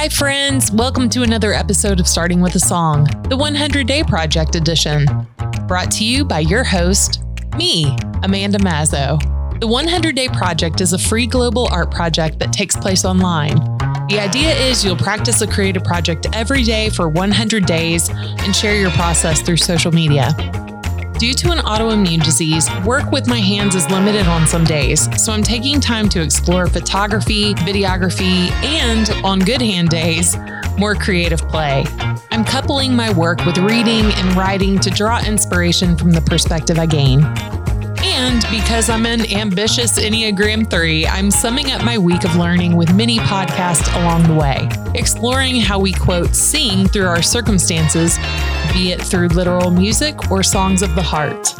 Hi, friends. Welcome to another episode of Starting with a Song, the 100 Day Project Edition. Brought to you by your host, me, Amanda Mazzo. The 100 Day Project is a free global art project that takes place online. The idea is you'll practice a creative project every day for 100 days and share your process through social media. Due to an autoimmune disease, work with my hands is limited on some days, so I'm taking time to explore photography, videography, and, on good hand days, more creative play. I'm coupling my work with reading and writing to draw inspiration from the perspective I gain. And because I'm an ambitious Enneagram 3, I'm summing up my week of learning with mini podcasts along the way, exploring how we quote sing through our circumstances, be it through literal music or songs of the heart.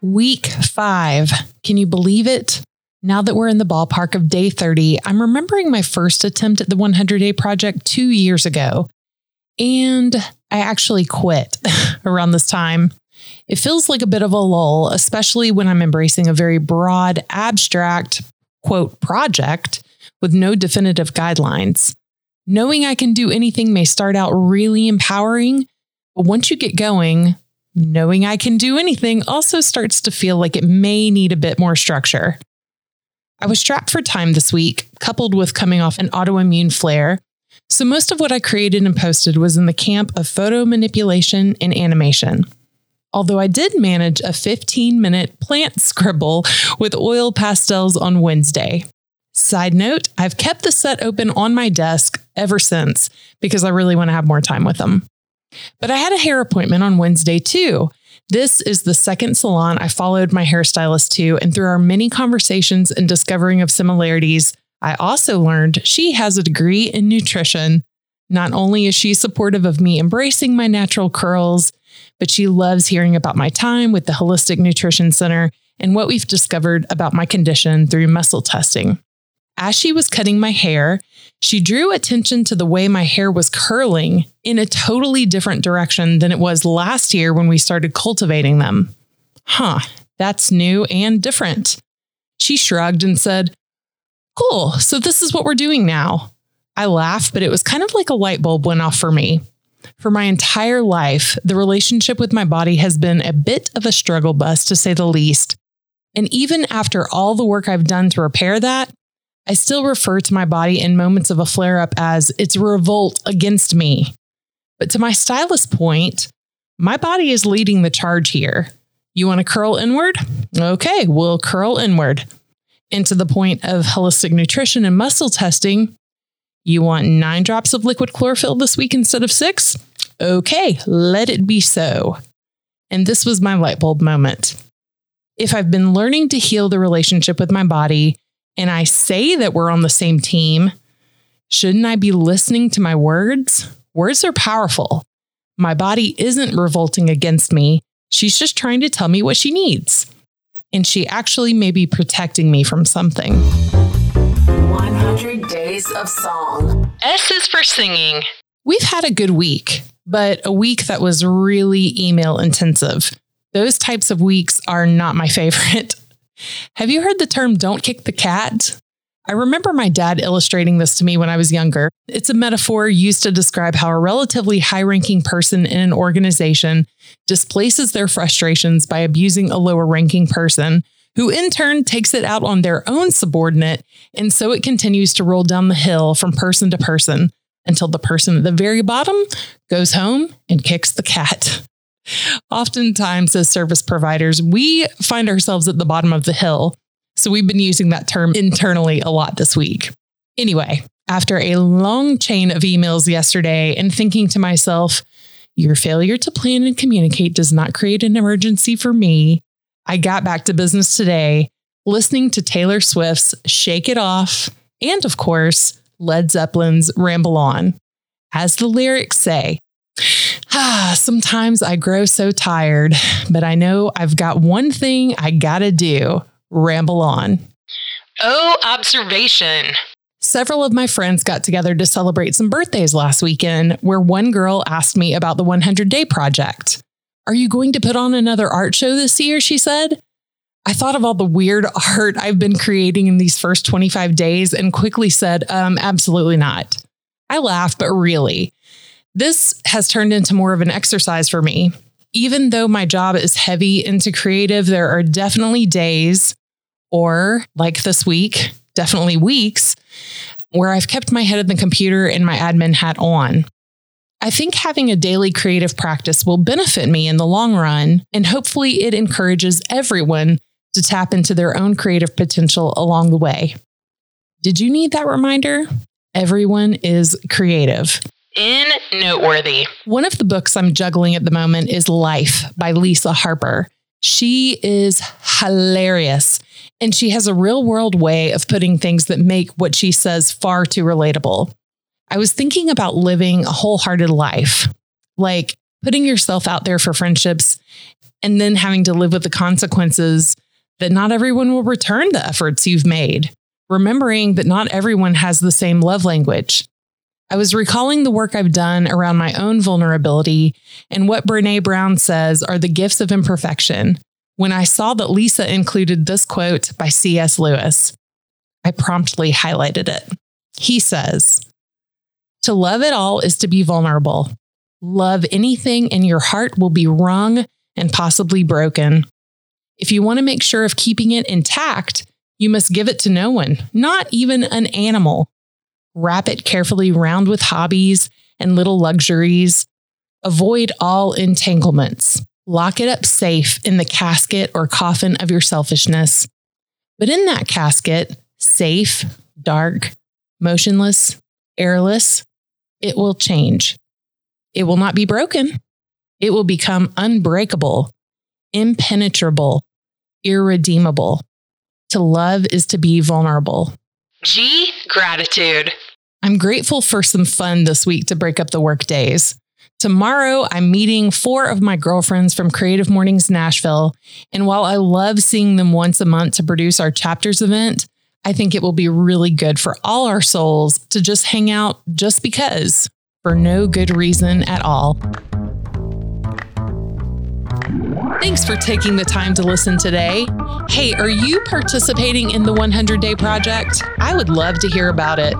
Week five. Can you believe it? Now that we're in the ballpark of day 30, I'm remembering my first attempt at the 100 day project two years ago. And I actually quit around this time. It feels like a bit of a lull, especially when I'm embracing a very broad, abstract, quote, project with no definitive guidelines. Knowing I can do anything may start out really empowering, but once you get going, knowing I can do anything also starts to feel like it may need a bit more structure. I was strapped for time this week, coupled with coming off an autoimmune flare. So most of what I created and posted was in the camp of photo manipulation and animation. Although I did manage a 15 minute plant scribble with oil pastels on Wednesday. Side note, I've kept the set open on my desk ever since because I really want to have more time with them. But I had a hair appointment on Wednesday too. This is the second salon I followed my hairstylist to, and through our many conversations and discovering of similarities, I also learned she has a degree in nutrition. Not only is she supportive of me embracing my natural curls, but she loves hearing about my time with the Holistic Nutrition Center and what we've discovered about my condition through muscle testing. As she was cutting my hair, she drew attention to the way my hair was curling in a totally different direction than it was last year when we started cultivating them. Huh, that's new and different. She shrugged and said, Cool, so this is what we're doing now. I laughed, but it was kind of like a light bulb went off for me. For my entire life, the relationship with my body has been a bit of a struggle bus, to say the least. And even after all the work I've done to repair that, I still refer to my body in moments of a flare up as its revolt against me. But to my stylist point, my body is leading the charge here. You want to curl inward? Okay, we'll curl inward. And to the point of holistic nutrition and muscle testing, you want nine drops of liquid chlorophyll this week instead of six? Okay, let it be so. And this was my light bulb moment. If I've been learning to heal the relationship with my body, and I say that we're on the same team, shouldn't I be listening to my words? Words are powerful. My body isn't revolting against me. She's just trying to tell me what she needs. And she actually may be protecting me from something. 100 Days of Song. S is for singing. We've had a good week, but a week that was really email intensive. Those types of weeks are not my favorite. Have you heard the term don't kick the cat? I remember my dad illustrating this to me when I was younger. It's a metaphor used to describe how a relatively high ranking person in an organization displaces their frustrations by abusing a lower ranking person, who in turn takes it out on their own subordinate. And so it continues to roll down the hill from person to person until the person at the very bottom goes home and kicks the cat. Oftentimes, as service providers, we find ourselves at the bottom of the hill. So we've been using that term internally a lot this week. Anyway, after a long chain of emails yesterday and thinking to myself, your failure to plan and communicate does not create an emergency for me, I got back to business today, listening to Taylor Swift's Shake It Off and, of course, Led Zeppelin's Ramble On. As the lyrics say, Ah, sometimes I grow so tired, but I know I've got one thing I gotta do ramble on. Oh, observation. Several of my friends got together to celebrate some birthdays last weekend, where one girl asked me about the 100 Day Project. Are you going to put on another art show this year? She said. I thought of all the weird art I've been creating in these first 25 days and quickly said, um, absolutely not. I laughed, but really, this has turned into more of an exercise for me. Even though my job is heavy into creative, there are definitely days, or like this week, definitely weeks, where I've kept my head in the computer and my admin hat on. I think having a daily creative practice will benefit me in the long run, and hopefully it encourages everyone to tap into their own creative potential along the way. Did you need that reminder? Everyone is creative. In noteworthy. One of the books I'm juggling at the moment is Life by Lisa Harper. She is hilarious and she has a real world way of putting things that make what she says far too relatable. I was thinking about living a wholehearted life, like putting yourself out there for friendships and then having to live with the consequences that not everyone will return the efforts you've made, remembering that not everyone has the same love language. I was recalling the work I've done around my own vulnerability and what Brene Brown says are the gifts of imperfection when I saw that Lisa included this quote by C.S. Lewis. I promptly highlighted it. He says, To love at all is to be vulnerable. Love anything, and your heart will be wrung and possibly broken. If you want to make sure of keeping it intact, you must give it to no one, not even an animal. Wrap it carefully round with hobbies and little luxuries. Avoid all entanglements. Lock it up safe in the casket or coffin of your selfishness. But in that casket, safe, dark, motionless, airless, it will change. It will not be broken. It will become unbreakable, impenetrable, irredeemable. To love is to be vulnerable. G, gratitude. I'm grateful for some fun this week to break up the work days. Tomorrow, I'm meeting four of my girlfriends from Creative Mornings Nashville. And while I love seeing them once a month to produce our chapters event, I think it will be really good for all our souls to just hang out just because, for no good reason at all. Thanks for taking the time to listen today. Hey, are you participating in the 100 Day Project? I would love to hear about it.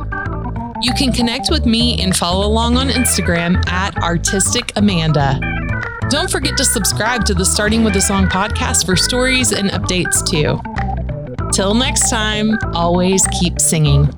You can connect with me and follow along on Instagram at Artistic Amanda. Don't forget to subscribe to the Starting with a Song podcast for stories and updates too. Till next time, always keep singing.